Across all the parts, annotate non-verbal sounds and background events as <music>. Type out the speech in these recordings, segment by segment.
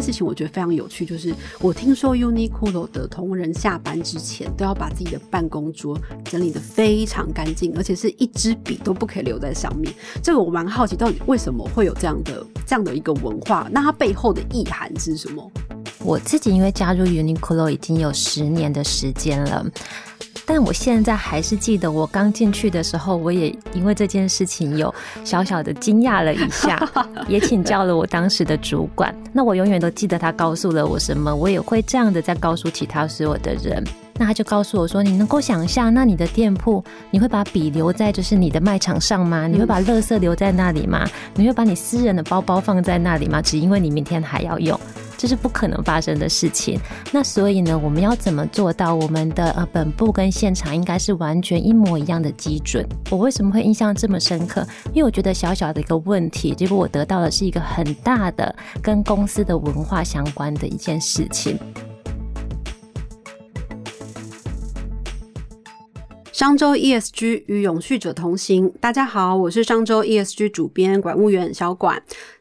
件事情我觉得非常有趣，就是我听说 Uniqlo 的同仁下班之前都要把自己的办公桌整理的非常干净，而且是一支笔都不可以留在上面。这个我蛮好奇，到底为什么会有这样的这样的一个文化？那它背后的意涵是什么？我自己因为加入 Uniqlo 已经有十年的时间了。但我现在还是记得，我刚进去的时候，我也因为这件事情有小小的惊讶了一下，<laughs> 也请教了我当时的主管。那我永远都记得他告诉了我什么，我也会这样的在告诉其他所有的人。那他就告诉我说：“你能够想象，那你的店铺，你会把笔留在就是你的卖场上吗？你会把垃圾留在那里吗？你会把你私人的包包放在那里吗？只因为你明天还要用。”这是不可能发生的事情。那所以呢，我们要怎么做到我们的呃本部跟现场应该是完全一模一样的基准？我为什么会印象这么深刻？因为我觉得小小的一个问题，结果我得到的是一个很大的跟公司的文化相关的一件事情。商周 ESG 与永续者同行。大家好，我是商周 ESG 主编管务员小管。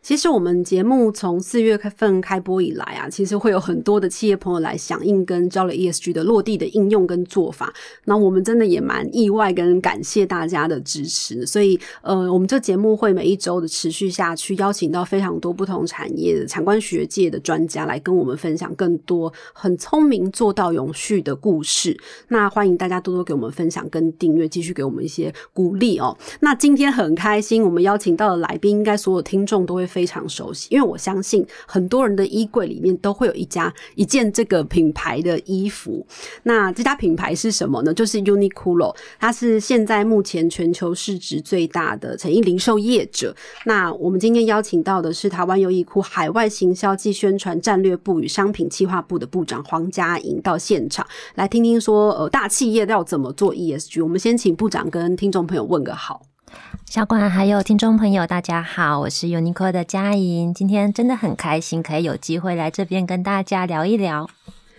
其实我们节目从四月份开播以来啊，其实会有很多的企业朋友来响应跟交了 ESG 的落地的应用跟做法。那我们真的也蛮意外跟感谢大家的支持。所以呃，我们这节目会每一周的持续下去，邀请到非常多不同产业的产官学界的专家来跟我们分享更多很聪明做到永续的故事。那欢迎大家多多给我们分享跟订阅，继续给我们一些鼓励哦。那今天很开心，我们邀请到的来宾，应该所有听众都会非。非常熟悉，因为我相信很多人的衣柜里面都会有一家一件这个品牌的衣服。那这家品牌是什么呢？就是 Uniqlo，它是现在目前全球市值最大的成衣零售业者。那我们今天邀请到的是台湾优衣库海外行销暨宣传战略部与商品企划部的部长黄佳莹到现场来听听说，呃，大企业要怎么做 ESG。我们先请部长跟听众朋友问个好。小管还有听众朋友，大家好，我是 Uniqlo 的佳莹，今天真的很开心，可以有机会来这边跟大家聊一聊。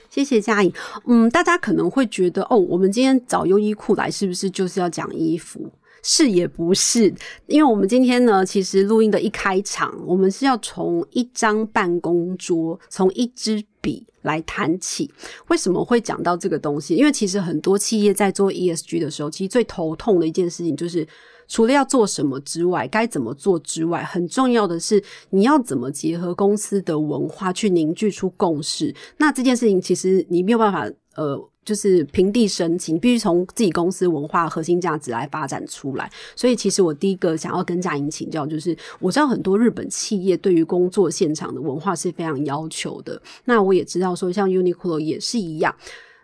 谢谢佳莹。嗯，大家可能会觉得，哦，我们今天找优衣库来，是不是就是要讲衣服？是也不是，因为我们今天呢，其实录音的一开场，我们是要从一张办公桌，从一支笔来谈起。为什么会讲到这个东西？因为其实很多企业在做 ESG 的时候，其实最头痛的一件事情就是。除了要做什么之外，该怎么做之外，很重要的是你要怎么结合公司的文化去凝聚出共识。那这件事情其实你没有办法，呃，就是平地申请，必须从自己公司文化核心价值来发展出来。所以，其实我第一个想要跟佳莹请教，就是我知道很多日本企业对于工作现场的文化是非常要求的。那我也知道说，像 Uniqlo 也是一样。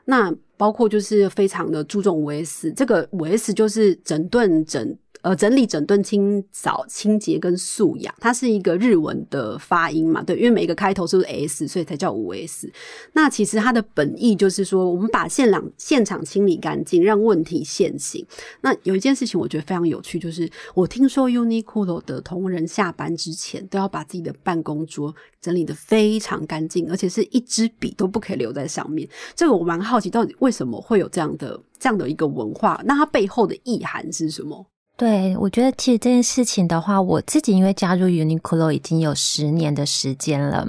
那包括就是非常的注重五 S，这个五 S 就是整顿整。呃，整理、整顿、清扫、清洁跟素养，它是一个日文的发音嘛？对，因为每一个开头是 S，所以才叫五 S。那其实它的本意就是说，我们把现场现场清理干净，让问题现形。那有一件事情我觉得非常有趣，就是我听说 Uniqlo 的同仁下班之前都要把自己的办公桌整理的非常干净，而且是一支笔都不可以留在上面。这个我蛮好奇，到底为什么会有这样的这样的一个文化？那它背后的意涵是什么？对，我觉得其实这件事情的话，我自己因为加入 Uniqlo 已经有十年的时间了，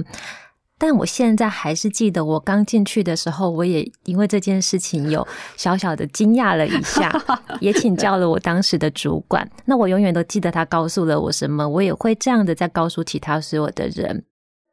但我现在还是记得我刚进去的时候，我也因为这件事情有小小的惊讶了一下，也请教了我当时的主管。那我永远都记得他告诉了我什么，我也会这样的再告诉其他所有的人。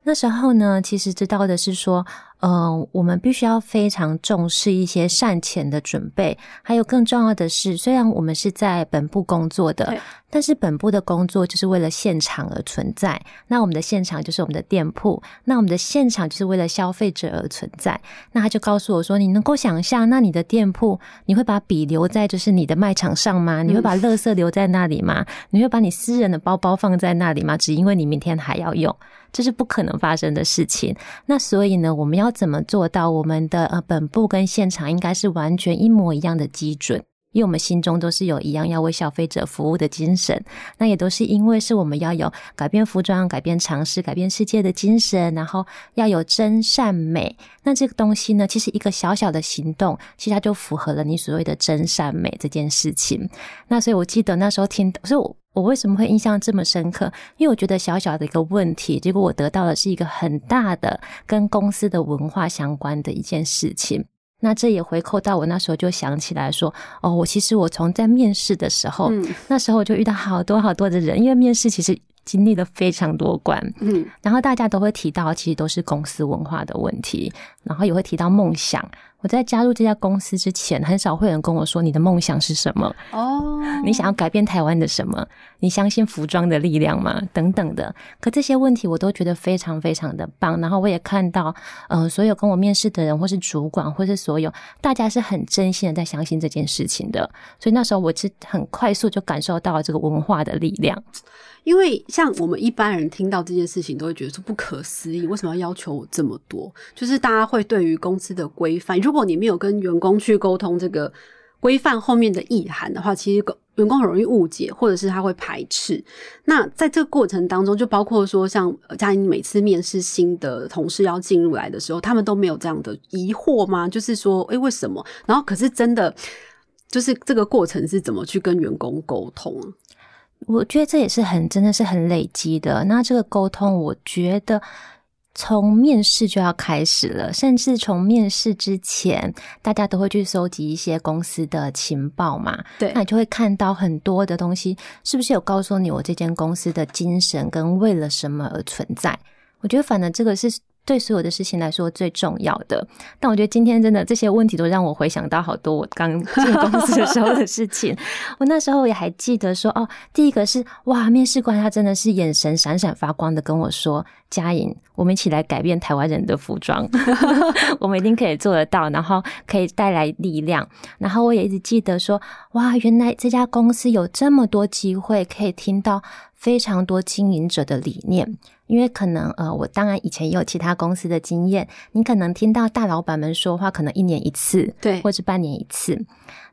那时候呢，其实知道的是说。嗯，我们必须要非常重视一些善前的准备，还有更重要的是，虽然我们是在本部工作的，但是本部的工作就是为了现场而存在。那我们的现场就是我们的店铺，那我们的现场就是为了消费者而存在。那他就告诉我说：“你能够想象，那你的店铺，你会把笔留在就是你的卖场上吗？你会把垃圾留在那里吗？你会把你私人的包包放在那里吗？只因为你明天还要用，这是不可能发生的事情。那所以呢，我们要。怎么做到我们的呃本部跟现场应该是完全一模一样的基准？因为我们心中都是有一样要为消费者服务的精神，那也都是因为是我们要有改变服装、改变尝试、改变世界的精神，然后要有真善美。那这个东西呢，其实一个小小的行动，其实它就符合了你所谓的真善美这件事情。那所以我记得那时候听，所以我我为什么会印象这么深刻？因为我觉得小小的一个问题，结果我得到的是一个很大的跟公司的文化相关的一件事情。那这也回扣到我那时候就想起来说，哦，我其实我从在面试的时候，那时候我就遇到好多好多的人，因为面试其实。经历了非常多关，嗯，然后大家都会提到，其实都是公司文化的问题，然后也会提到梦想。我在加入这家公司之前，很少会有人跟我说你的梦想是什么哦，你想要改变台湾的什么？你相信服装的力量吗？等等的。可这些问题我都觉得非常非常的棒。然后我也看到，呃，所有跟我面试的人，或是主管，或是所有大家是很真心的在相信这件事情的。所以那时候我是很快速就感受到了这个文化的力量。因为像我们一般人听到这件事情，都会觉得说不可思议，为什么要要求我这么多？就是大家会对于公司的规范，如果你没有跟员工去沟通这个规范后面的意涵的话，其实员工很容易误解，或者是他会排斥。那在这个过程当中，就包括说，像嘉颖每次面试新的同事要进入来的时候，他们都没有这样的疑惑吗？就是说，诶，为什么？然后可是真的，就是这个过程是怎么去跟员工沟通？我觉得这也是很真的是很累积的。那这个沟通，我觉得从面试就要开始了，甚至从面试之前，大家都会去收集一些公司的情报嘛。对，那你就会看到很多的东西，是不是有告诉你我这间公司的精神跟为了什么而存在？我觉得，反正这个是。对所有的事情来说最重要的，但我觉得今天真的这些问题都让我回想到好多我刚进公司的时候的事情。<laughs> 我那时候也还记得说，哦，第一个是哇，面试官他真的是眼神闪闪发光的跟我说：“佳颖，我们一起来改变台湾人的服装，<laughs> 我们一定可以做得到，然后可以带来力量。”然后我也一直记得说，哇，原来这家公司有这么多机会可以听到非常多经营者的理念。因为可能呃，我当然以前也有其他公司的经验，你可能听到大老板们说话，可能一年一次，对，或者半年一次。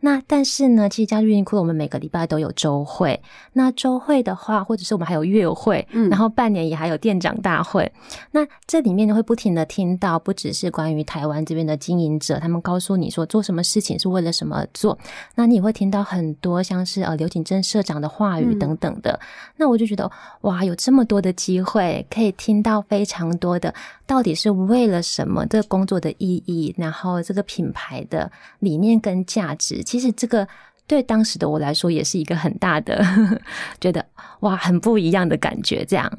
那但是呢，其实加入优衣库，我们每个礼拜都有周会。那周会的话，或者是我们还有月会，嗯，然后半年也还有店长大会。那这里面呢，会不停的听到，不只是关于台湾这边的经营者，他们告诉你说做什么事情是为了什么做。那你也会听到很多像是呃刘景珍社长的话语等等的。那我就觉得哇，有这么多的机会，可以听到非常多的，到底是为了什么这个工作的意义，然后这个品牌的理念跟价值。其实这个对当时的我来说也是一个很大的，<laughs> 觉得哇，很不一样的感觉，这样。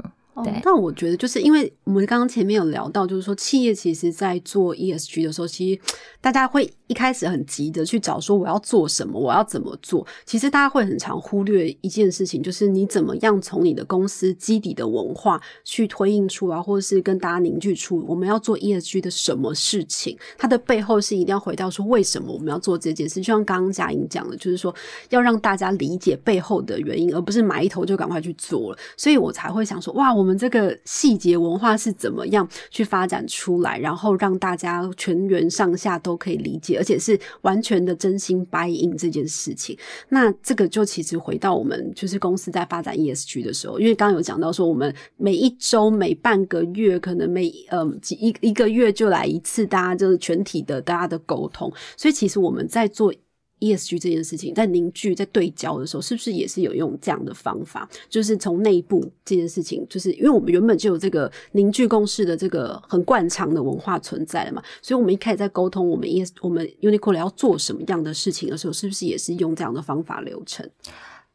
对，但我觉得就是因为我们刚刚前面有聊到，就是说企业其实在做 ESG 的时候，其实大家会一开始很急的去找说我要做什么，我要怎么做。其实大家会很常忽略一件事情，就是你怎么样从你的公司基底的文化去推印出来，或者是跟大家凝聚出我们要做 ESG 的什么事情。它的背后是一定要回到说为什么我们要做这件事。就像刚刚嘉颖讲的，就是说要让大家理解背后的原因，而不是埋头就赶快去做了。所以我才会想说，哇，我我们。这个细节文化是怎么样去发展出来，然后让大家全员上下都可以理解，而且是完全的真心 buy in 这件事情。那这个就其实回到我们就是公司在发展 ESG 的时候，因为刚刚有讲到说，我们每一周、每半个月，可能每呃一一个月就来一次，大家就是全体的大家的沟通。所以其实我们在做。ESG 这件事情在凝聚、在对焦的时候，是不是也是有用这样的方法？就是从内部这件事情，就是因为我们原本就有这个凝聚共识的这个很惯常的文化存在了嘛，所以我们一开始在沟通我们 ES 我们 Uniqlo 要做什么样的事情的时候，是不是也是用这样的方法流程？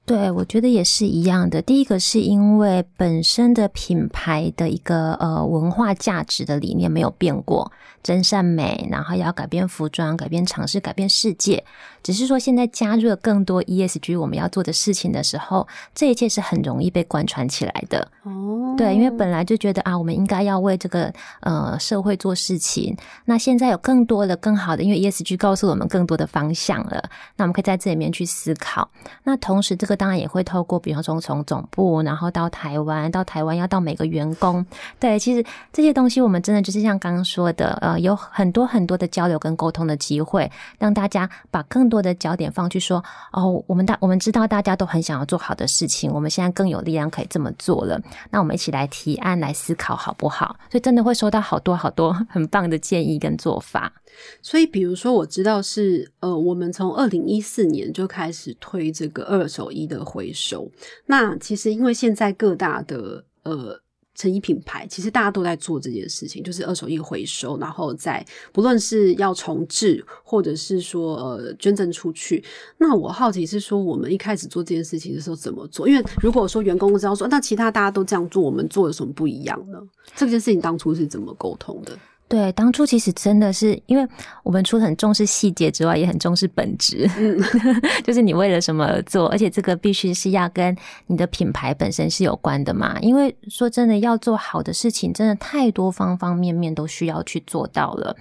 对，我觉得也是一样的。第一个是因为本身的品牌的一个呃文化价值的理念没有变过，真善美，然后要改变服装、改变尝试、改变世界。只是说现在加入了更多 ESG 我们要做的事情的时候，这一切是很容易被贯穿起来的。哦，对，因为本来就觉得啊，我们应该要为这个呃社会做事情。那现在有更多的、更好的，因为 ESG 告诉我们更多的方向了，那我们可以在这里面去思考。那同时，这个当然也会透过，比方说从总部，然后到台湾，到台湾要到每个员工。对，其实这些东西我们真的就是像刚刚说的，呃，有很多很多的交流跟沟通的机会，让大家把更多。的焦点放去说哦，我们大我们知道大家都很想要做好的事情，我们现在更有力量可以这么做了。那我们一起来提案来思考好不好？所以真的会收到好多好多 <laughs> 很棒的建议跟做法。所以，比如说，我知道是呃，我们从二零一四年就开始推这个二手衣的回收。那其实因为现在各大的呃成衣品牌，其实大家都在做这件事情，就是二手衣回收，然后再不论是要重置，或者是说呃捐赠出去。那我好奇是说，我们一开始做这件事情的时候怎么做？因为如果说员工知道说，那其他大家都这样做，我们做有什么不一样呢？这件事情当初是怎么沟通的？对，当初其实真的是，因为我们除了很重视细节之外，也很重视本质。嗯，<laughs> 就是你为了什么做，而且这个必须是要跟你的品牌本身是有关的嘛。因为说真的，要做好的事情，真的太多方方面面都需要去做到了。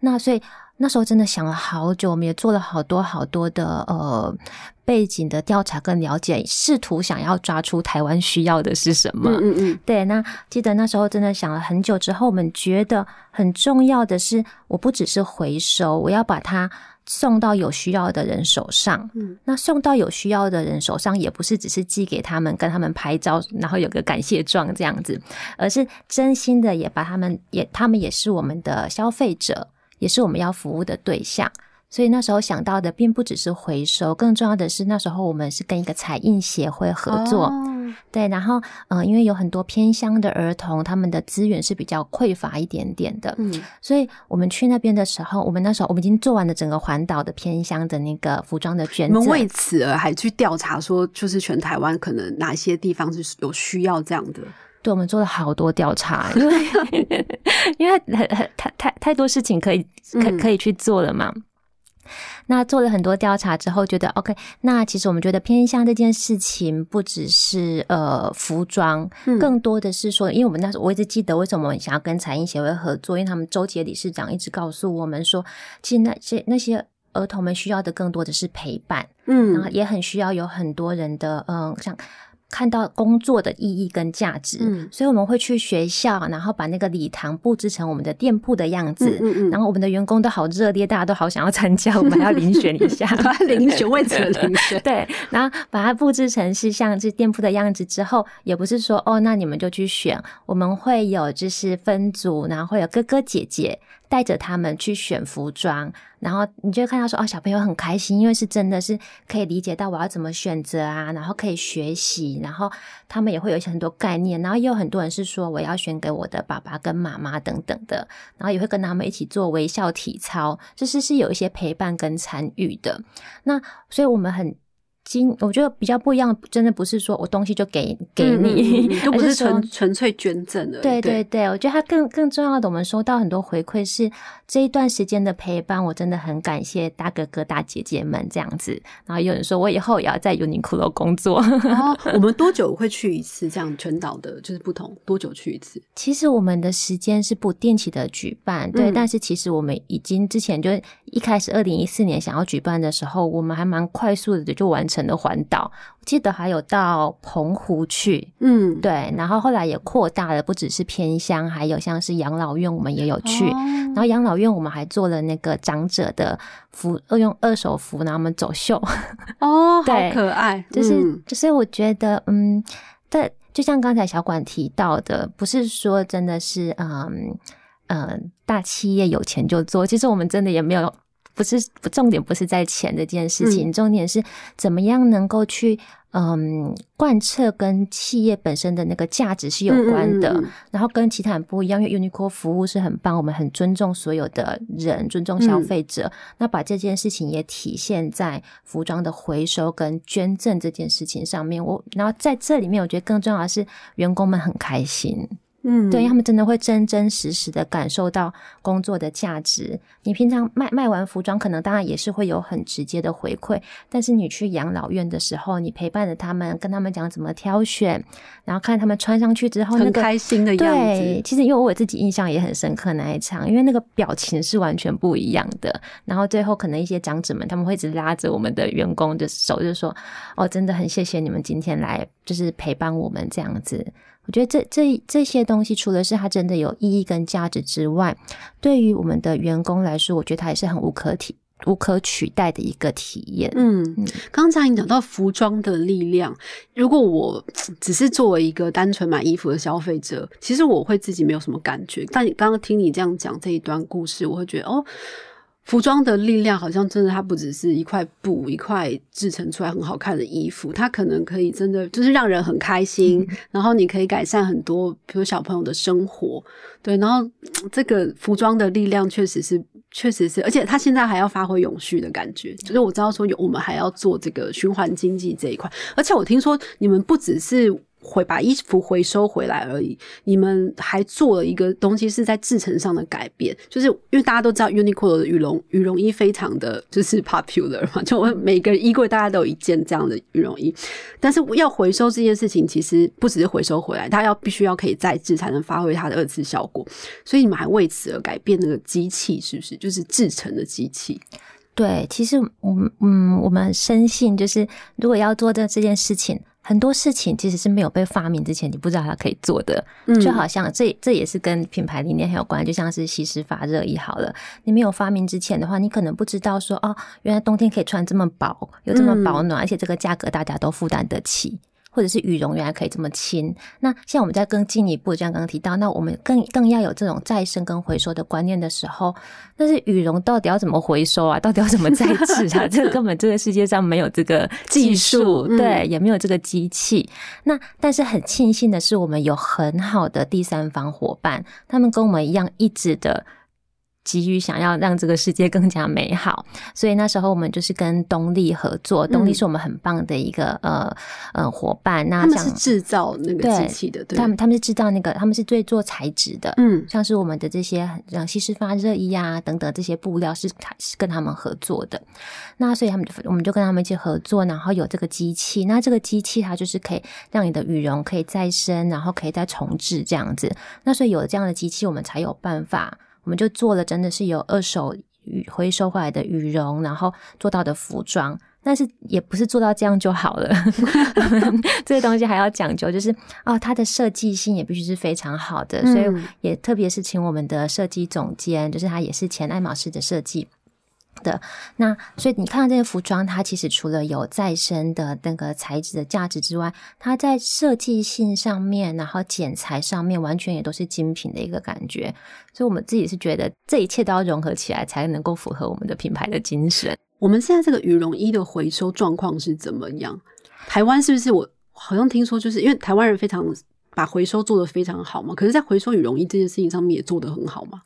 那所以。那时候真的想了好久，我们也做了好多好多的呃背景的调查跟了解，试图想要抓出台湾需要的是什么。嗯嗯，对。那记得那时候真的想了很久之后，我们觉得很重要的是，我不只是回收，我要把它送到有需要的人手上。嗯，那送到有需要的人手上，也不是只是寄给他们，跟他们拍照，然后有个感谢状这样子，而是真心的也把他们也，他们也是我们的消费者。也是我们要服务的对象，所以那时候想到的并不只是回收，更重要的是那时候我们是跟一个彩印协会合作，对，然后嗯，因为有很多偏乡的儿童，他们的资源是比较匮乏一点点的，嗯，所以我们去那边的时候，我们那时候我们已经做完了整个环岛的偏乡的那个服装的捐赠，为此而还去调查说，就是全台湾可能哪些地方是有需要这样的。对，我们做了好多调查，因为因为很很太太太多事情可以可可以去做了嘛。那做了很多调查之后，觉得 OK。那其实我们觉得偏向这件事情，不只是呃服装，更多的是说，因为我们那时候我一直记得，为什么我们想要跟彩印协会合作，因为他们周杰理事长一直告诉我们说，其实那些那些儿童们需要的更多的是陪伴，嗯，然后也很需要有很多人的嗯像。看到工作的意义跟价值，嗯，所以我们会去学校，然后把那个礼堂布置成我们的店铺的样子，嗯嗯，然后我们的员工都好热烈，大家都好想要参加，我们还要遴选一下，<laughs> 遴选位置遴选，对，然后把它布置成是像这店铺的样子之后，也不是说哦，那你们就去选，我们会有就是分组，然后会有哥哥姐姐。带着他们去选服装，然后你就看到说哦，小朋友很开心，因为是真的是可以理解到我要怎么选择啊，然后可以学习，然后他们也会有一些很多概念，然后也有很多人是说我要选给我的爸爸跟妈妈等等的，然后也会跟他们一起做微笑体操，就是是有一些陪伴跟参与的。那所以我们很。今我觉得比较不一样，真的不是说我东西就给给你，<laughs> 就不是纯纯粹捐赠的。对对对，我觉得它更更重要的，我们收到很多回馈是这一段时间的陪伴，我真的很感谢大哥哥大姐姐们这样子。然后有人说我以后也要在 Uniqlo 工作。然后 <laughs> 我们多久会去一次？这样全岛的就是不同，多久去一次？其实我们的时间是不定期的举办，对。但是其实我们已经之前就一开始二零一四年想要举办的时候，我们还蛮快速的就完成。的环岛，我记得还有到澎湖去，嗯，对，然后后来也扩大了，不只是偏乡，还有像是养老院，我们也有去。然后养老院我们还做了那个长者的服，用二手服，然后我们走秀。<laughs> 哦，好可爱，就是就是，我觉得，嗯，但就像刚才小管提到的，不是说真的是，嗯嗯，大企业有钱就做，其实我们真的也没有。不是重点，不是在钱这件事情，重点是怎么样能够去嗯贯彻跟企业本身的那个价值是有关的，然后跟其他人不一样，因为 Uniqlo 服务是很棒，我们很尊重所有的人，尊重消费者，那把这件事情也体现在服装的回收跟捐赠这件事情上面。我然后在这里面，我觉得更重要的是员工们很开心。嗯，对他们真的会真真实实的感受到工作的价值。你平常卖卖完服装，可能当然也是会有很直接的回馈，但是你去养老院的时候，你陪伴着他们，跟他们讲怎么挑选，然后看他们穿上去之后，很开心的样子。其实因为我自己印象也很深刻那一场，因为那个表情是完全不一样的。然后最后可能一些长者们他们会一直拉着我们的员工的手，就说：“哦，真的很谢谢你们今天来，就是陪伴我们这样子。”我觉得这这这些东西，除了是它真的有意义跟价值之外，对于我们的员工来说，我觉得它也是很无可体无可取代的一个体验。嗯，刚才你讲到服装的力量，如果我只是作为一个单纯买衣服的消费者，其实我会自己没有什么感觉。但你刚刚听你这样讲这一段故事，我会觉得哦。服装的力量好像真的，它不只是一块布、一块制成出来很好看的衣服，它可能可以真的就是让人很开心，然后你可以改善很多，比如小朋友的生活，对，然后 <tsk> 这个服装的力量确实是，确实是，而且它现在还要发挥永续的感觉，就是我知道说有我们还要做这个循环经济这一块，而且我听说你们不只是。回把衣服回收回来而已，你们还做了一个东西是在制成上的改变，就是因为大家都知道 Uniqlo 的羽绒羽绒衣非常的就是 popular 嘛，就每个衣柜大家都有一件这样的羽绒衣，但是要回收这件事情其实不只是回收回来，它要必须要可以再制才能发挥它的二次效果，所以你们还为此而改变那个机器，是不是？就是制成的机器。对，其实我们嗯，我们深信就是如果要做这这件事情。很多事情其实是没有被发明之前，你不知道它可以做的。就好像这这也是跟品牌理念很有关，就像是吸湿发热衣好了。你没有发明之前的话，你可能不知道说哦，原来冬天可以穿这么薄，有这么保暖，而且这个价格大家都负担得起。或者是羽绒原来可以这么轻，那像我们在更进一步，像刚刚提到，那我们更更要有这种再生跟回收的观念的时候，但是羽绒到底要怎么回收啊？<laughs> 到底要怎么再制啊？<laughs> 这个根本这个世界上没有这个技术，对，也没有这个机器。那但是很庆幸的是，我们有很好的第三方伙伴，他们跟我们一样一直的。急于想要让这个世界更加美好，<laughs> 所以那时候我们就是跟东立合作。东立是我们很棒的一个呃呃伙伴。那他们是制造那个机器的，他们他们是制造那个，他们是最做材质的。嗯，像是我们的这些像吸湿发热衣啊等等这些布料是是跟他们合作的。那所以他们就我们就跟他们一起合作，然后有这个机器。那这个机器它就是可以让你的羽绒可以再生，然后可以再重置这样子。那所以有了这样的机器，我们才有办法。我们就做了，真的是有二手羽回收回来的羽绒，然后做到的服装。但是也不是做到这样就好了，<laughs> <laughs> 这个东西还要讲究，就是哦，它的设计性也必须是非常好的。所以也特别是请我们的设计总监，就是他也是前爱马仕的设计。的那，所以你看到这些服装，它其实除了有再生的那个材质的价值之外，它在设计性上面，然后剪裁上面，完全也都是精品的一个感觉。所以我们自己是觉得，这一切都要融合起来，才能够符合我们的品牌的精神。我们现在这个羽绒衣的回收状况是怎么样？台湾是不是？我好像听说，就是因为台湾人非常把回收做得非常好嘛，可是，在回收羽绒衣这件事情上面也做得很好嘛。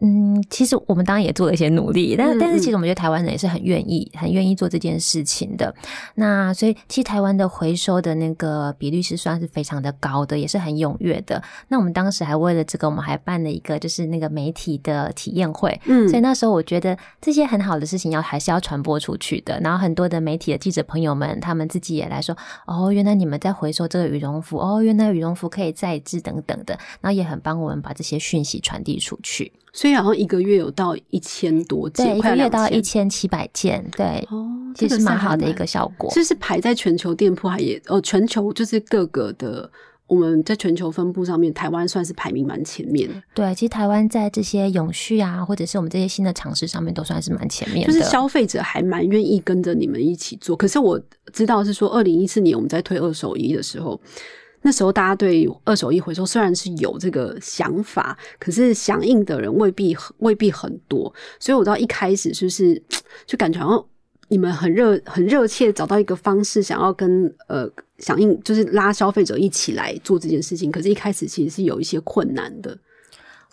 嗯，其实我们当然也做了一些努力，但但是其实我们觉得台湾人也是很愿意、很愿意做这件事情的。那所以，其实台湾的回收的那个比率是算是非常的高的，也是很踊跃的。那我们当时还为了这个，我们还办了一个就是那个媒体的体验会。嗯，所以那时候我觉得这些很好的事情要还是要传播出去的。然后很多的媒体的记者朋友们，他们自己也来说：“哦，原来你们在回收这个羽绒服，哦，原来羽绒服可以再制等等的。”然后也很帮我们把这些讯息传递出去。所以好像一个月有到一千多件，一个月到一千七百件，对，哦，其实蛮好的一个效果。这是排在全球店铺还也哦，全球就是各个的，我们在全球分布上面，台湾算是排名蛮前面的。对，其实台湾在这些永续啊，或者是我们这些新的尝试上面，都算是蛮前面的。就是消费者还蛮愿意跟着你们一起做。可是我知道是说，二零一四年我们在推二手衣的时候。那时候大家对二手衣回收虽然是有这个想法，可是响应的人未必未必很多。所以我知道一开始是不 <tsk> 是就感觉好像你们很热很热切找到一个方式，想要跟呃响应，就是拉消费者一起来做这件事情。可是，一开始其实是有一些困难的。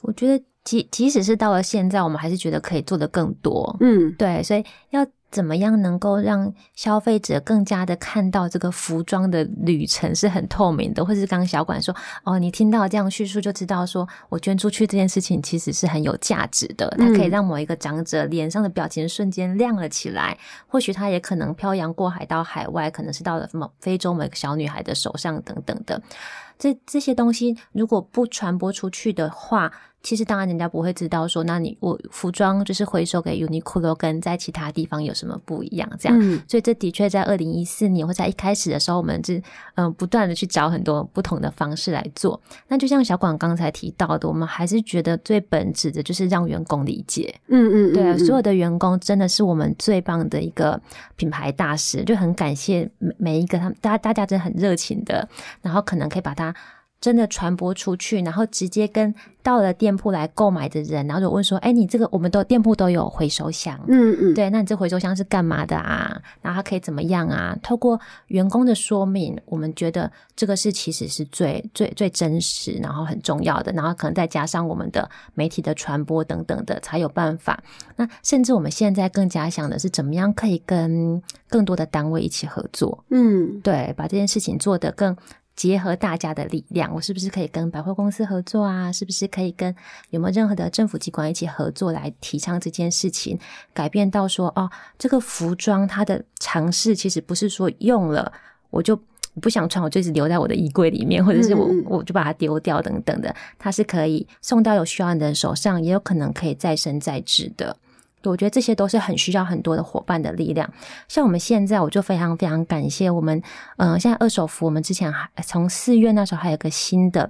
我觉得即即使是到了现在，我们还是觉得可以做的更多。嗯，对，所以要。怎么样能够让消费者更加的看到这个服装的旅程是很透明的，或者是刚刚小管说哦，你听到这样叙述就知道，说我捐出去这件事情其实是很有价值的，它可以让某一个长者脸上的表情瞬间亮了起来，或许他也可能漂洋过海到海外，可能是到了某非洲某个小女孩的手上等等的，这这些东西如果不传播出去的话。其实当然，人家不会知道说，那你我服装就是回收给 Uniqlo，跟在其他地方有什么不一样？这样，所以这的确在二零一四年或在一开始的时候，我们是嗯不断的去找很多不同的方式来做。那就像小广刚才提到的，我们还是觉得最本质的就是让员工理解。嗯嗯，对，所有的员工真的是我们最棒的一个品牌大使，就很感谢每每一个他们，大家大家真的很热情的，然后可能可以把它。真的传播出去，然后直接跟到了店铺来购买的人，然后就问说：“哎，你这个我们都店铺都有回收箱，嗯嗯，对，那你这回收箱是干嘛的啊？然后它可以怎么样啊？透过员工的说明，我们觉得这个是其实是最最最真实，然后很重要的，然后可能再加上我们的媒体的传播等等的，才有办法。那甚至我们现在更加想的是，怎么样可以跟更多的单位一起合作，嗯，对，把这件事情做得更。结合大家的力量，我是不是可以跟百货公司合作啊？是不是可以跟有没有任何的政府机关一起合作来提倡这件事情？改变到说哦，这个服装它的尝试其实不是说用了我就不想穿，我就一直留在我的衣柜里面，或者是我我就把它丢掉等等的。它是可以送到有需要的人手上，也有可能可以再生再制的。我觉得这些都是很需要很多的伙伴的力量。像我们现在，我就非常非常感谢我们，嗯，现在二手服，我们之前还从四月那时候还有个新的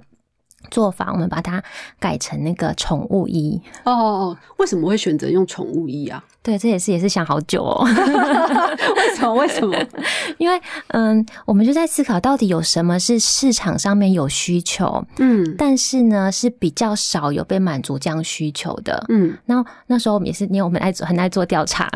做法，我们把它改成那个宠物衣。哦哦哦，为什么会选择用宠物衣啊？对，这也是也是想好久哦。<laughs> 为什么？为什么？<laughs> 因为嗯，我们就在思考到底有什么是市场上面有需求，嗯，但是呢是比较少有被满足这样需求的，嗯。然后那时候我们也是，因为我们爱做很爱做调查，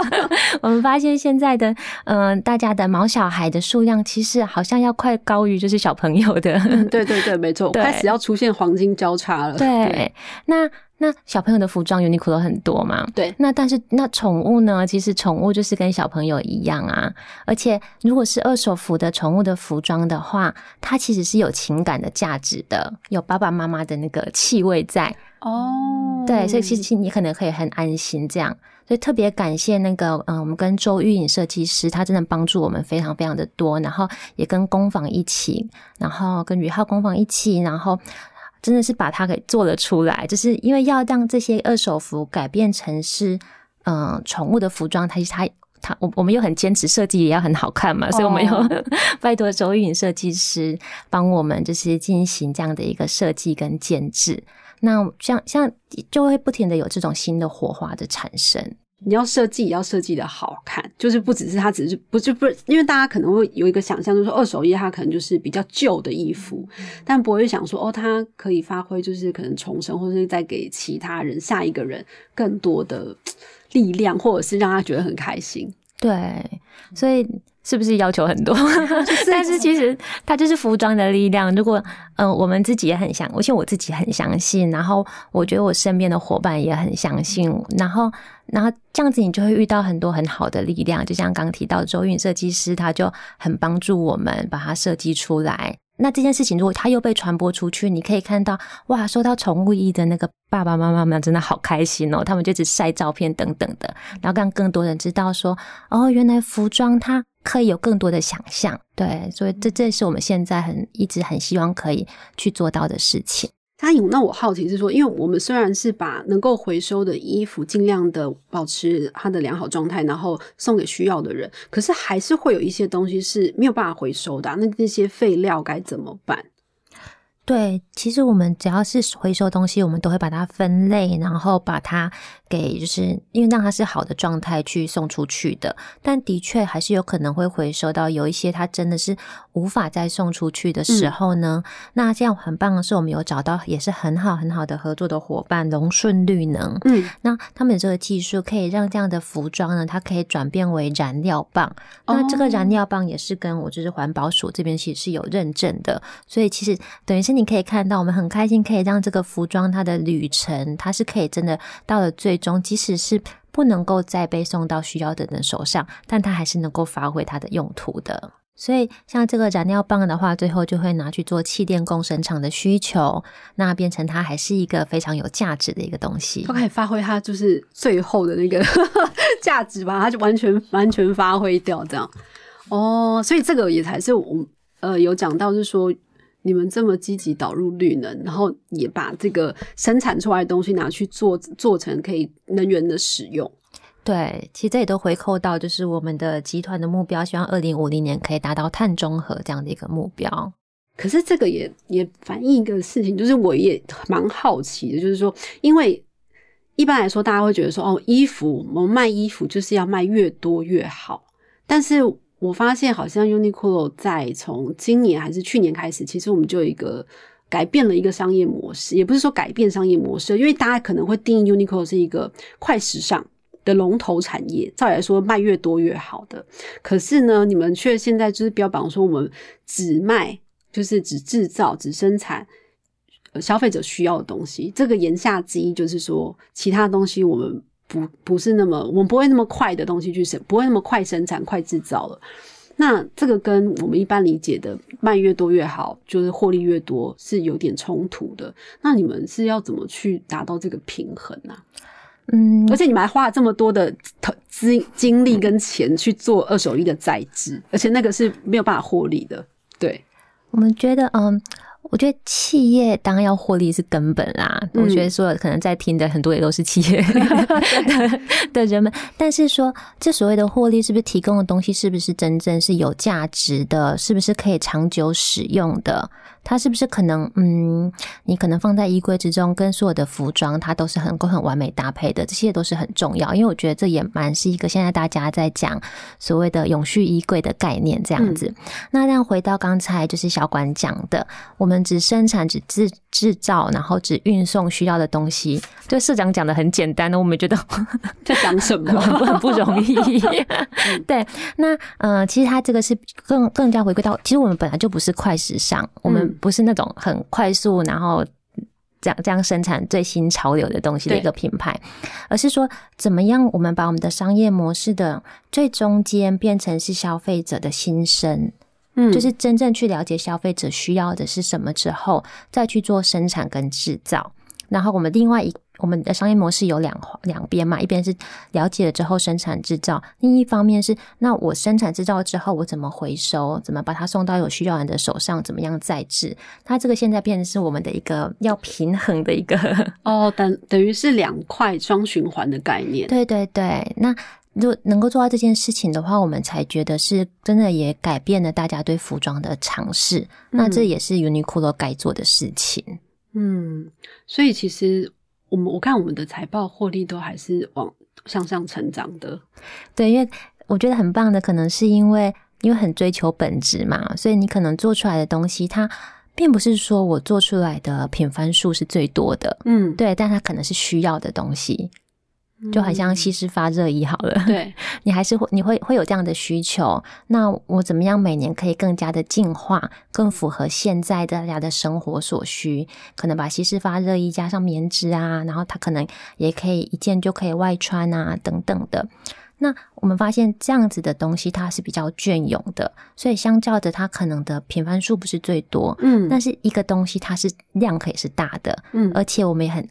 <laughs> 我们发现现在的嗯，大家的毛小孩的数量其实好像要快高于就是小朋友的。对对对，没错，开始要出现黄金交叉了。对，那。那小朋友的服装 Uniqlo 很多嘛？对。那但是那宠物呢？其实宠物就是跟小朋友一样啊。而且如果是二手服的宠物的服装的话，它其实是有情感的价值的，有爸爸妈妈的那个气味在。哦。对，所以其实你可能可以很安心这样。所以特别感谢那个嗯，我们跟周玉颖设计师，他真的帮助我们非常非常的多。然后也跟工坊一起，然后跟宇浩工坊一起，然后。真的是把它给做了出来，就是因为要让这些二手服改变成是嗯宠物的服装，它它它我我们又很坚持设计也要很好看嘛，所以我们又 <laughs> 拜托周韵设计师帮我们就是进行这样的一个设计跟建制，那像像就会不停的有这种新的火花的产生。你要设计也要设计的好看，就是不只是它，只是不就不是，因为大家可能会有一个想象，就是说二手衣它可能就是比较旧的衣服，但不会想说哦，它可以发挥就是可能重生，或者是再给其他人下一个人更多的力量，或者是让他觉得很开心。对，所以。是不是要求很多？<laughs> <laughs> 但是其实它就是服装的力量。如果嗯，我们自己也很相，而且我自己很相信，然后我觉得我身边的伙伴也很相信，然后然后这样子你就会遇到很多很好的力量。就像刚提到周韵设计师，他就很帮助我们把它设计出来。那这件事情如果它又被传播出去，你可以看到哇，收到宠物衣的那个爸爸妈妈们真的好开心哦，他们就只晒照片等等的，然后让更多人知道说哦，原来服装它。可以有更多的想象，对，所以这这是我们现在很一直很希望可以去做到的事情。阿颖，那我好奇是说，因为我们虽然是把能够回收的衣服尽量的保持它的良好状态，然后送给需要的人，可是还是会有一些东西是没有办法回收的。那那些废料该怎么办？对，其实我们只要是回收东西，我们都会把它分类，然后把它。给就是因为让它是好的状态去送出去的，但的确还是有可能会回收到有一些它真的是无法再送出去的时候呢。那这样很棒的是，我们有找到也是很好很好的合作的伙伴龙顺绿能。嗯，那他们这个技术可以让这样的服装呢，它可以转变为燃料棒。那这个燃料棒也是跟我就是环保署这边其实是有认证的，所以其实等于是你可以看到，我们很开心可以让这个服装它的旅程，它是可以真的到了最。终，即使是不能够再被送到需要的人手上，但它还是能够发挥它的用途的。所以，像这个燃料棒的话，最后就会拿去做气垫工生厂的需求，那变成它还是一个非常有价值的一个东西。它可以发挥它就是最后的那个 <laughs> 价值吧，它就完全完全发挥掉这样。哦，所以这个也才是我呃有讲到，是说。你们这么积极导入绿能，然后也把这个生产出来的东西拿去做做成可以能源的使用。对，其实这也都回扣到就是我们的集团的目标，希望二零五零年可以达到碳中和这样的一个目标。可是这个也也反映一个事情，就是我也蛮好奇的，就是说，因为一般来说大家会觉得说，哦，衣服我们卖衣服就是要卖越多越好，但是我发现好像 Uniqlo 在从今年还是去年开始，其实我们就有一个改变了一个商业模式，也不是说改变商业模式，因为大家可能会定义 Uniqlo 是一个快时尚的龙头产业，照理来说卖越多越好的。可是呢，你们却现在就是标榜说我们只卖，就是只制造、只生产。消费者需要的东西，这个言下之意就是说，其他东西我们不不是那么，我们不会那么快的东西去生，不会那么快生产、快制造了。那这个跟我们一般理解的卖越多越好，就是获利越多，是有点冲突的。那你们是要怎么去达到这个平衡呢？嗯，而且你们还花了这么多的资精力跟钱去做二手衣的再制，而且那个是没有办法获利的。对，我们觉得，嗯。我觉得企业当然要获利是根本啦。我觉得所有可能在听的很多也都是企业 <laughs> 的人们，但是说这所谓的获利是不是提供的东西是不是真正是有价值的，是不是可以长久使用的？它是不是可能，嗯，你可能放在衣柜之中，跟所有的服装它都是很够很完美搭配的，这些都是很重要。因为我觉得这也蛮是一个现在大家在讲所谓的永续衣柜的概念这样子。那让回到刚才就是小管讲的，我们只生产、只制制造，然后只运送需要的东西。对社长讲的很简单的，我们觉得 <laughs> 在讲什么很不容易。对，那呃，其实它这个是更更加回归到，其实我们本来就不是快时尚，我们。不是那种很快速，然后这样这样生产最新潮流的东西的一个品牌，而是说怎么样我们把我们的商业模式的最中间变成是消费者的心声，嗯，就是真正去了解消费者需要的是什么之后，再去做生产跟制造，然后我们另外一。我们的商业模式有两两边嘛，一边是了解了之后生产制造，另一方面是那我生产制造之后我怎么回收，怎么把它送到有需要人的手上，怎么样再制？它这个现在变成是我们的一个要平衡的一个哦，等等于是两块双循环的概念。<laughs> 对对对，那如果能够做到这件事情的话，我们才觉得是真的也改变了大家对服装的尝试。那这也是 Uniqlo 该做的事情。嗯，所以其实。我们我看我们的财报获利都还是往向上成长的，对，因为我觉得很棒的，可能是因为因为很追求本质嘛，所以你可能做出来的东西，它并不是说我做出来的品番数是最多的，嗯，对，但它可能是需要的东西。就好像西施发热衣好了，对 <laughs> 你还是会你会会有这样的需求。那我怎么样每年可以更加的进化，更符合现在大家的生活所需？可能把西施发热衣加上棉质啊，然后它可能也可以一件就可以外穿啊，等等的。那我们发现这样子的东西它是比较隽永的，所以相较的它可能的频繁数不是最多，嗯，但是一个东西它是量可以是大的，嗯，而且我们也很。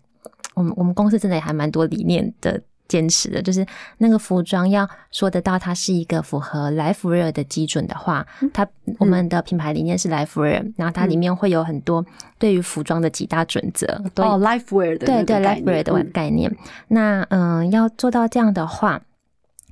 我们我们公司真的也还蛮多理念的坚持的，就是那个服装要说得到它是一个符合来福瑞尔的基准的话，它我们的品牌理念是来福瑞尔，然后它里面会有很多对于服装的几大准则。哦，lifewear 的对对，lifewear 的概念。那嗯，要做到这样的话，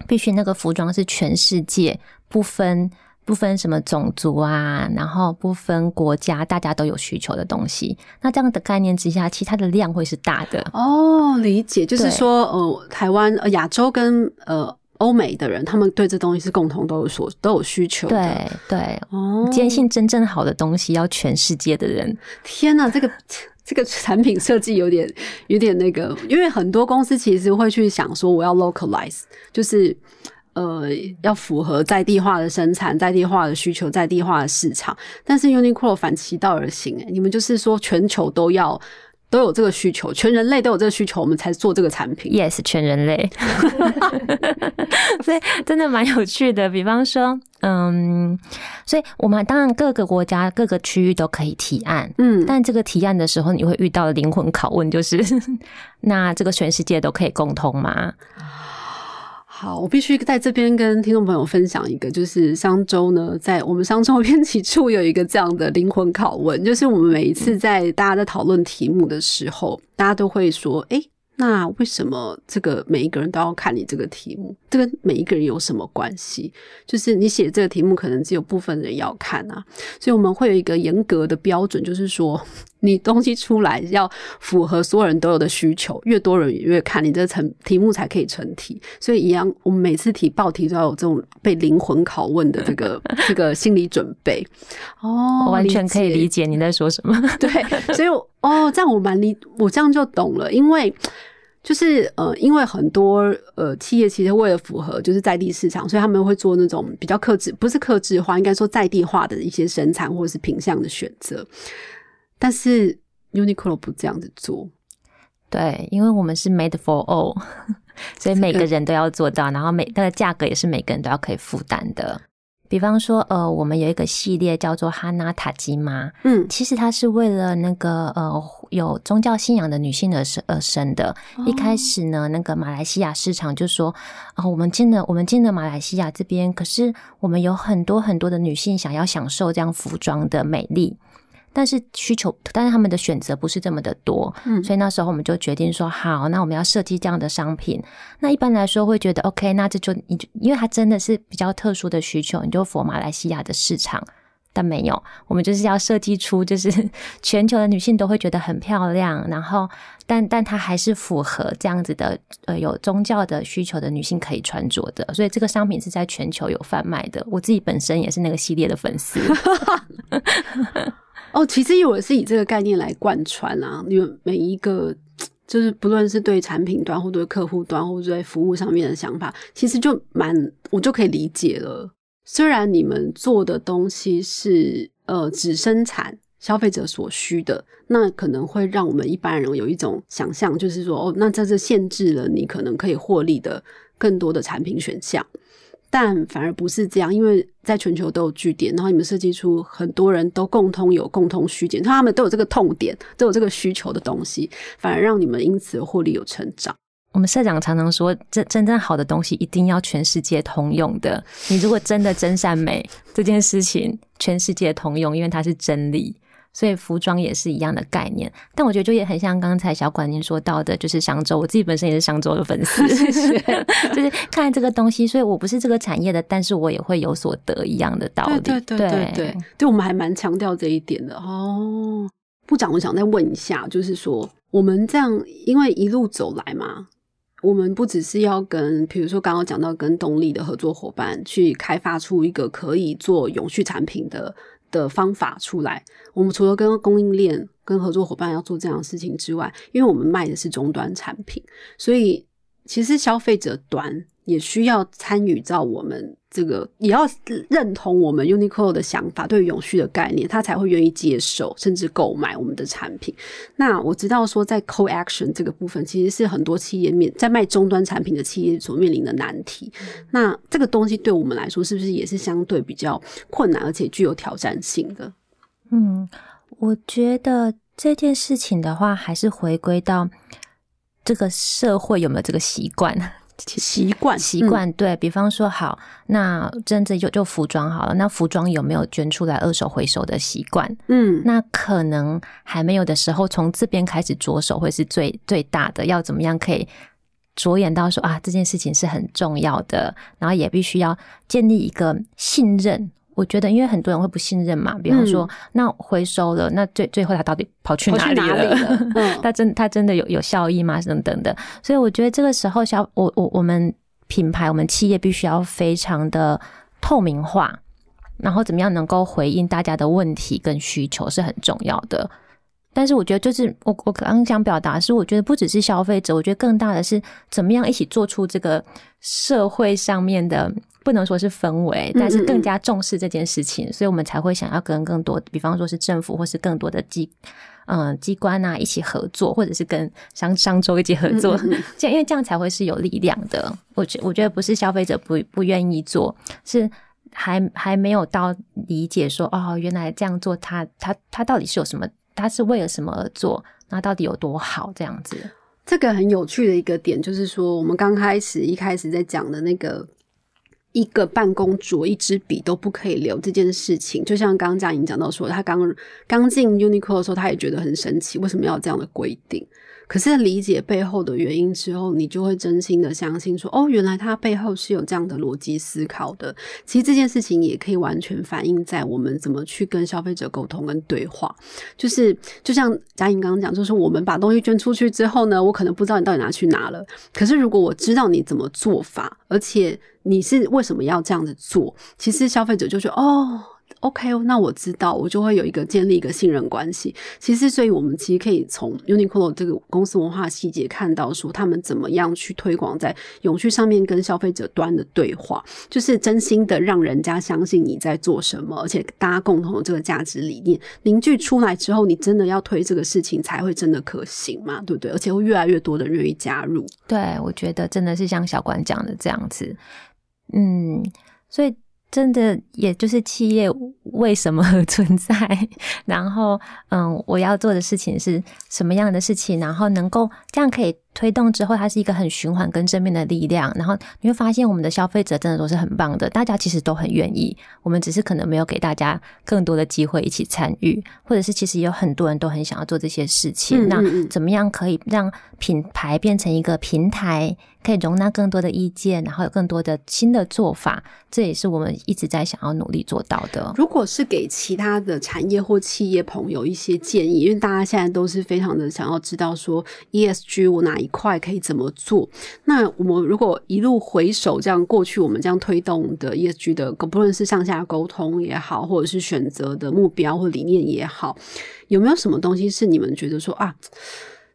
必须那个服装是全世界不分。不分什么种族啊，然后不分国家，大家都有需求的东西。那这样的概念之下，其他的量会是大的哦。理解，就是说，呃，台湾、呃亚洲跟呃欧美的人，他们对这东西是共同都有所都有需求。对对，哦，坚信真正好的东西要全世界的人。天哪，这个 <laughs> 这个产品设计有点有点那个，因为很多公司其实会去想说，我要 localize，就是。呃，要符合在地化的生产、在地化的需求、在地化的市场，但是 Uniqlo 反其道而行，哎，你们就是说全球都要都有这个需求，全人类都有这个需求，我们才做这个产品。Yes，全人类，<laughs> 所以真的蛮有趣的。比方说，嗯，所以我们当然各个国家、各个区域都可以提案，嗯，但这个提案的时候，你会遇到的灵魂拷问就是：<laughs> 那这个全世界都可以共通吗？好，我必须在这边跟听众朋友分享一个，就是商周呢，在我们商周编辑处有一个这样的灵魂拷问，就是我们每一次在大家在讨论题目的时候，大家都会说，哎，那为什么这个每一个人都要看你这个题目？这跟每一个人有什么关系？就是你写这个题目，可能只有部分人要看啊，所以我们会有一个严格的标准，就是说。你东西出来要符合所有人都有的需求，越多人越看你这成题目才可以成题。所以一样，我们每次提报题都要有这种被灵魂拷问的这个 <laughs> 这个心理准备。哦，完全可以理解你在说什么。对，所以哦，这样我蛮理，我这样就懂了，因为。就是呃，因为很多呃企业其实为了符合就是在地市场，所以他们会做那种比较克制，不是克制化，应该说在地化的一些生产或者是品相的选择。但是 Uniqlo 不这样子做，对，因为我们是 Made for all，<laughs> 所以每个人都要做到，然后每个价格也是每个人都要可以负担的。比方说，呃，我们有一个系列叫做哈娜塔吉玛，嗯，其实它是为了那个呃有宗教信仰的女性而生而生的。一开始呢，那个马来西亚市场就说，啊，我们进了我们进了马来西亚这边，可是我们有很多很多的女性想要享受这样服装的美丽。但是需求，但是他们的选择不是这么的多，嗯，所以那时候我们就决定说，好，那我们要设计这样的商品。那一般来说会觉得，OK，那这就你就，因为它真的是比较特殊的需求，你就佛马来西亚的市场，但没有，我们就是要设计出就是 <laughs> 全球的女性都会觉得很漂亮，然后但但它还是符合这样子的呃有宗教的需求的女性可以穿着的，所以这个商品是在全球有贩卖的。我自己本身也是那个系列的粉丝。<laughs> 哦，其实我是以这个概念来贯穿啊，因为每一个就是不论是对产品端，或对客户端，或者服务上面的想法，其实就蛮我就可以理解了。虽然你们做的东西是呃只生产消费者所需的，那可能会让我们一般人有一种想象，就是说哦，那在这限制了你可能可以获利的更多的产品选项。但反而不是这样，因为在全球都有据点，然后你们设计出很多人都共通有共通需点，他们都有这个痛点，都有这个需求的东西，反而让你们因此获利有成长。我们社长常常说，真真正好的东西一定要全世界通用的。你如果真的真善美这件事情，全世界通用，因为它是真理。所以服装也是一样的概念，但我觉得就也很像刚才小管您说到的，就是商周，我自己本身也是商周的粉丝 <laughs> <laughs> 就是看这个东西，所以我不是这个产业的，但是我也会有所得一样的道理。对对对对对，对我们还蛮强调这一点的哦。部长，我想再问一下，就是说我们这样，因为一路走来嘛，我们不只是要跟，比如说刚刚讲到跟动力的合作伙伴去开发出一个可以做永续产品的。的方法出来，我们除了跟供应链、跟合作伙伴要做这样的事情之外，因为我们卖的是终端产品，所以其实消费者端。也需要参与到我们这个，也要认同我们 Uniqlo 的想法，对永续的概念，他才会愿意接受甚至购买我们的产品。那我知道说，在 Co Action 这个部分，其实是很多企业面在卖终端产品的企业所面临的难题。那这个东西对我们来说，是不是也是相对比较困难，而且具有挑战性的？嗯，我觉得这件事情的话，还是回归到这个社会有没有这个习惯。习惯习惯，对比方说，好，那真正就就服装好了，那服装有没有捐出来二手回收的习惯？嗯，那可能还没有的时候，从这边开始着手会是最最大的。要怎么样可以着眼到说啊，这件事情是很重要的，然后也必须要建立一个信任。我觉得，因为很多人会不信任嘛，比方说，那回收了，那最最后他到底跑去哪里了？<laughs> 他真他真的有有效益吗？等等的，所以我觉得这个时候，小我我我们品牌，我们企业必须要非常的透明化，然后怎么样能够回应大家的问题跟需求是很重要的。但是我觉得，就是我我刚刚想表达是，我觉得不只是消费者，我觉得更大的是怎么样一起做出这个社会上面的。不能说是氛围，但是更加重视这件事情，所以我们才会想要跟更多，比方说是政府或是更多的机嗯机关啊一起合作，或者是跟商商周一起合作，这样因为这样才会是有力量的。我觉我觉得不是消费者不不愿意做，是还还没有到理解说哦，原来这样做，他他他到底是有什么，他是为了什么而做，那到底有多好？这样子，这个很有趣的一个点就是说，我们刚开始一开始在讲的那个。一个办公桌、一支笔都不可以留这件事情，就像刚刚嘉颖讲到说，他刚刚进 Uniqlo 的时候，他也觉得很神奇，为什么要这样的规定？可是理解背后的原因之后，你就会真心的相信说，哦，原来它背后是有这样的逻辑思考的。其实这件事情也可以完全反映在我们怎么去跟消费者沟通跟对话。就是就像嘉颖刚刚讲，就是我们把东西捐出去之后呢，我可能不知道你到底拿去哪了。可是如果我知道你怎么做法，而且你是为什么要这样子做，其实消费者就觉得哦。OK，那我知道，我就会有一个建立一个信任关系。其实，所以我们其实可以从 Uniqlo 这个公司文化细节看到，说他们怎么样去推广在永续上面跟消费者端的对话，就是真心的让人家相信你在做什么，而且大家共同的这个价值理念凝聚出来之后，你真的要推这个事情才会真的可行嘛，对不对？而且会越来越多的人愿意加入。对，我觉得真的是像小管讲的这样子，嗯，所以。真的，也就是企业为什么存在？<laughs> 然后，嗯，我要做的事情是什么样的事情？然后能够这样可以。推动之后，它是一个很循环跟正面的力量。然后你会发现，我们的消费者真的都是很棒的，大家其实都很愿意。我们只是可能没有给大家更多的机会一起参与，或者是其实有很多人都很想要做这些事情。那怎么样可以让品牌变成一个平台，可以容纳更多的意见，然后有更多的新的做法？这也是我们一直在想要努力做到的。如果是给其他的产业或企业朋友一些建议，因为大家现在都是非常的想要知道说 ESG 我哪。一块可以怎么做？那我们如果一路回首，这样过去我们这样推动的 ESG 的，不论是上下沟通也好，或者是选择的目标或理念也好，有没有什么东西是你们觉得说啊，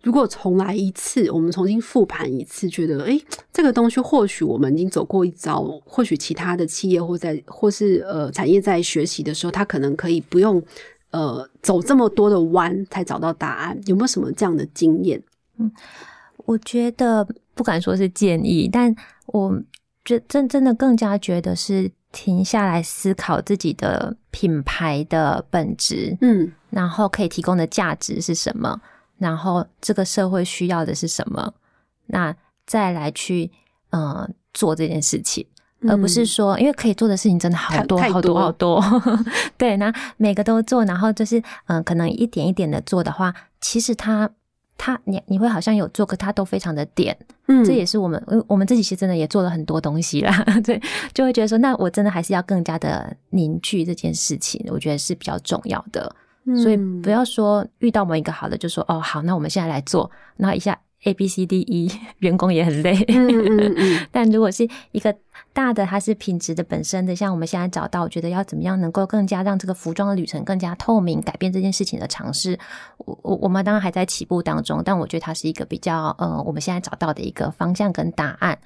如果重来一次，我们重新复盘一次，觉得诶，这个东西或许我们已经走过一遭，或许其他的企业或在或是呃产业在学习的时候，它可能可以不用呃走这么多的弯才找到答案，有没有什么这样的经验？嗯。我觉得不敢说是建议，但我觉真真的更加觉得是停下来思考自己的品牌的本质，嗯，然后可以提供的价值是什么，然后这个社会需要的是什么，那再来去嗯做这件事情，而不是说因为可以做的事情真的好多好多好多，<laughs> 对，那每个都做，然后就是嗯可能一点一点的做的话，其实它。他你你会好像有做，可他都非常的点，嗯，这也是我们，我们自己其实真的也做了很多东西啦，<laughs> 对，就会觉得说，那我真的还是要更加的凝聚这件事情，我觉得是比较重要的，所以不要说遇到某一个好的就说哦好，那我们现在来做，然后一下。A B C D E，<laughs> 员工也很累。<laughs> 但如果是一个大的，它是品质的本身的，像我们现在找到，我觉得要怎么样能够更加让这个服装的旅程更加透明，改变这件事情的尝试，我我我们当然还在起步当中，但我觉得它是一个比较呃，我们现在找到的一个方向跟答案。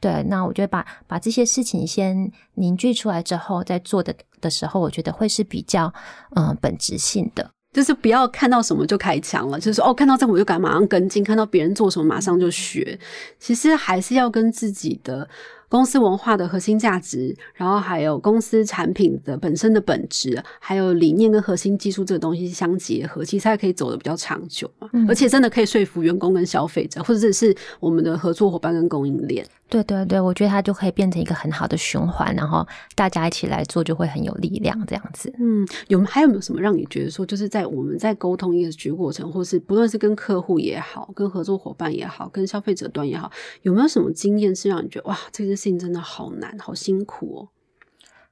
对，那我觉得把把这些事情先凝聚出来之后，再做的的时候，我觉得会是比较嗯本质性的。就是不要看到什么就开枪了，就是说哦，看到这我就敢马上跟进，看到别人做什么马上就学。其实还是要跟自己的公司文化的核心价值，然后还有公司产品的本身的本质，还有理念跟核心技术这个东西相结合，其实才可以走得比较长久嘛。而且真的可以说服员工跟消费者，或者是我们的合作伙伴跟供应链。对对对，我觉得它就可以变成一个很好的循环，然后大家一起来做，就会很有力量这样子。嗯，有还有没有什么让你觉得说，就是在我们在沟通一个局过程，或是不论是跟客户也好，跟合作伙伴也好，跟消费者端也好，有没有什么经验是让你觉得哇，这件事情真的好难，好辛苦哦？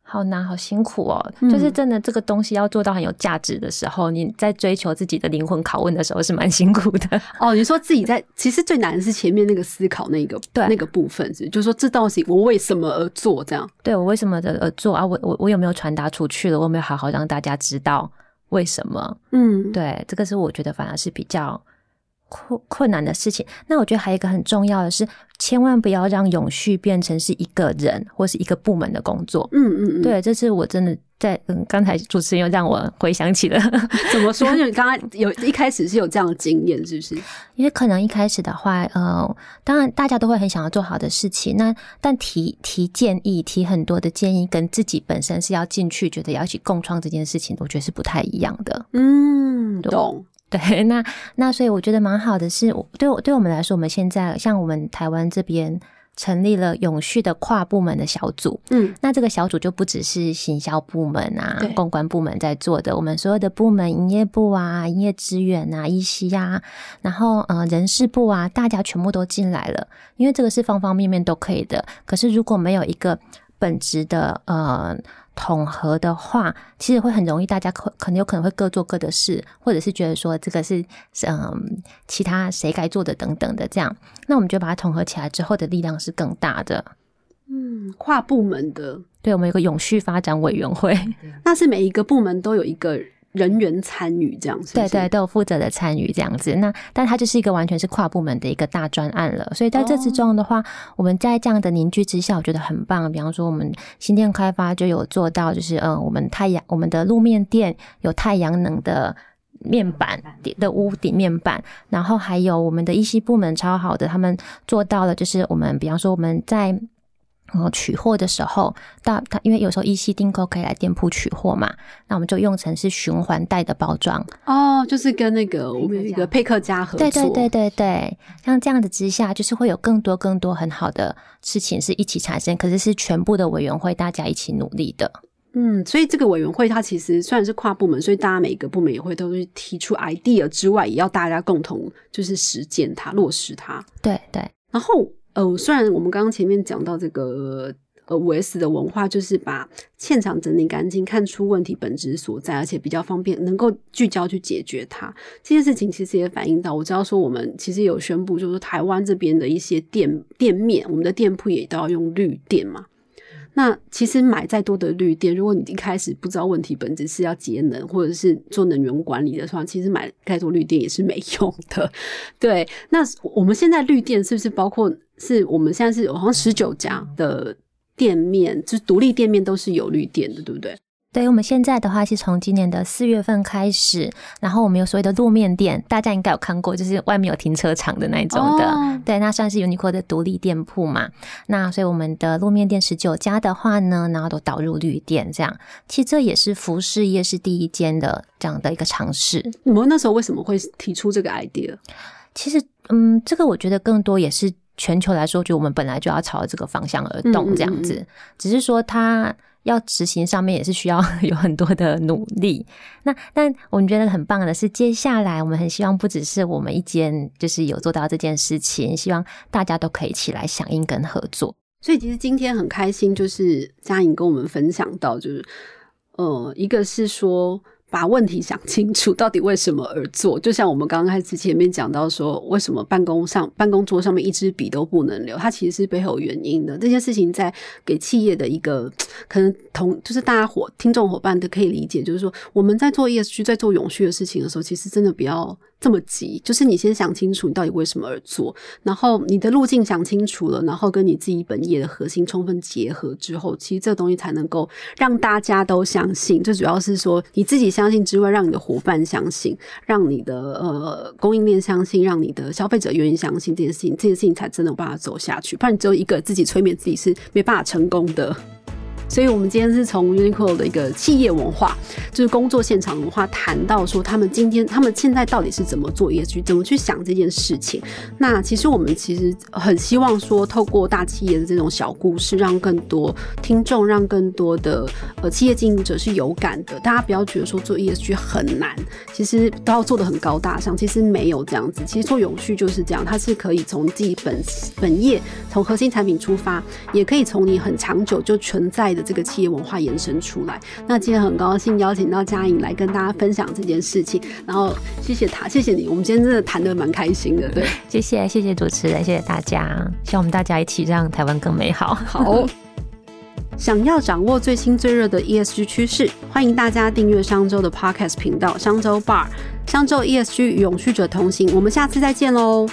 好难，好辛苦哦！就是真的，这个东西要做到很有价值的时候，你在追求自己的灵魂拷问的时候，是蛮辛苦的。哦，你说自己在，其实最难的是前面那个思考那个对那个部分，是就是说这东西我为什么而做这样？对我为什么的而做啊？我我我有没有传达出去了？我有没有好好让大家知道为什么？嗯，对，这个是我觉得反而是比较。困困难的事情，那我觉得还有一个很重要的是，千万不要让永续变成是一个人或是一个部门的工作。嗯嗯嗯，对，这是我真的在嗯，刚才主持人又让我回想起了，<laughs> 怎么说？因为刚刚有一开始是有这样的经验，是不是？因为可能一开始的话，呃，当然大家都会很想要做好的事情，那但提提建议，提很多的建议，跟自己本身是要进去，觉得要一起共创这件事情，我觉得是不太一样的。嗯，懂。对，<laughs> 那那所以我觉得蛮好的是，对我对我们来说，我们现在像我们台湾这边成立了永续的跨部门的小组。嗯，那这个小组就不只是行销部门啊、公关部门在做的，我们所有的部门，营业部啊、营业资源啊、一西啊，然后呃人事部啊，大家全部都进来了，因为这个是方方面面都可以的。可是如果没有一个本职的呃统合的话，其实会很容易，大家可可能有可能会各做各的事，或者是觉得说这个是嗯其他谁该做的等等的这样。那我们就把它统合起来之后的力量是更大的。嗯，跨部门的，对，我们有个永续发展委员会，<laughs> 那是每一个部门都有一个人员参与，这样子对对，都有负责的参与这样子。那但它就是一个完全是跨部门的一个大专案了。所以在这之中的话，我们在这样的凝聚之下，我觉得很棒。比方说，我们新店开发就有做到，就是嗯，我们太阳我们的路面店有太阳能的。面板的屋顶面板，然后还有我们的一些部门超好的，他们做到了，就是我们比方说我们在呃取货的时候，到它因为有时候一西订购可以来店铺取货嘛，那我们就用成是循环袋的包装，哦，就是跟那个我们有一个佩克家合作，对对对对对，像这样子之下，就是会有更多更多很好的事情是一起产生，可是是全部的委员会大家一起努力的。嗯，所以这个委员会它其实虽然是跨部门，所以大家每个部门也会都是提出 idea 之外，也要大家共同就是实践它、落实它。对对，然后呃，虽然我们刚刚前面讲到这个呃五 S 的文化，就是把现场整理干净，看出问题本质所在，而且比较方便，能够聚焦去解决它。这件事情其实也反映到，我知道说我们其实有宣布，就是台湾这边的一些店店面，我们的店铺也都要用绿电嘛。那其实买再多的绿电，如果你一开始不知道问题本质是要节能或者是做能源管理的话，其实买再多绿电也是没 <laughs> 用的。对，那我们现在绿电是不是包括是我们现在是好像十九家的店面，就是独立店面都是有绿店的，对不对？对，我们现在的话是从今年的四月份开始，然后我们有所谓的路面店，大家应该有看过，就是外面有停车场的那种的。哦对，那算是 Uniqlo 的独立店铺嘛。那所以我们的路面店十九家的话呢，然后都导入绿店，这样其实这也是服饰业是第一间的这样的一个尝试。你们那时候为什么会提出这个 idea？其实，嗯，这个我觉得更多也是全球来说，就我们本来就要朝这个方向而动，这样子。嗯嗯只是说它要执行上面也是需要 <laughs> 有很多的努力。那但我们觉得很棒的是，接下来我们很希望不只是我们一间就是有做到这件事情，希望大家都可以起来响应跟合作。所以其实今天很开心，就是嘉颖跟我们分享到，就是呃，一个是说把问题想清楚，到底为什么而做。就像我们刚刚开始前面讲到说，为什么办公上办公桌上面一支笔都不能留，它其实是背后有原因的。这件事情在给企业的一个可能同就是大家伙听众伙伴都可以理解，就是说我们在做 ESG 在做永续的事情的时候，其实真的不要。这么急，就是你先想清楚你到底为什么而做，然后你的路径想清楚了，然后跟你自己本业的核心充分结合之后，其实这个东西才能够让大家都相信。最主要是说你自己相信之外，让你的伙伴相信，让你的呃供应链相信，让你的消费者愿意相信这件事情，这件事情才真的有办法走下去。不然你只有一个自己催眠自己是没办法成功的。所以，我们今天是从 Uniqlo 的一个企业文化，就是工作现场文化，谈到说他们今天他们现在到底是怎么做 ESG，怎么去想这件事情。那其实我们其实很希望说，透过大企业的这种小故事，让更多听众，让更多的呃企业经营者是有感的。大家不要觉得说做 ESG 很难，其实都要做的很高大上，其实没有这样子。其实做永续就是这样，它是可以从自己本本业，从核心产品出发，也可以从你很长久就存在的这个企业文化延伸出来。那今天很高兴邀请到嘉颖来跟大家分享这件事情，然后谢谢他，谢谢你，我们今天真的谈的蛮开心的，对，谢谢谢谢主持人，谢谢大家，希望我们大家一起让台湾更美好。好。想要掌握最新最热的 ESG 趋势，欢迎大家订阅商周的 Podcast 频道商周 Bar，商周 ESG 与永续者同行。我们下次再见喽。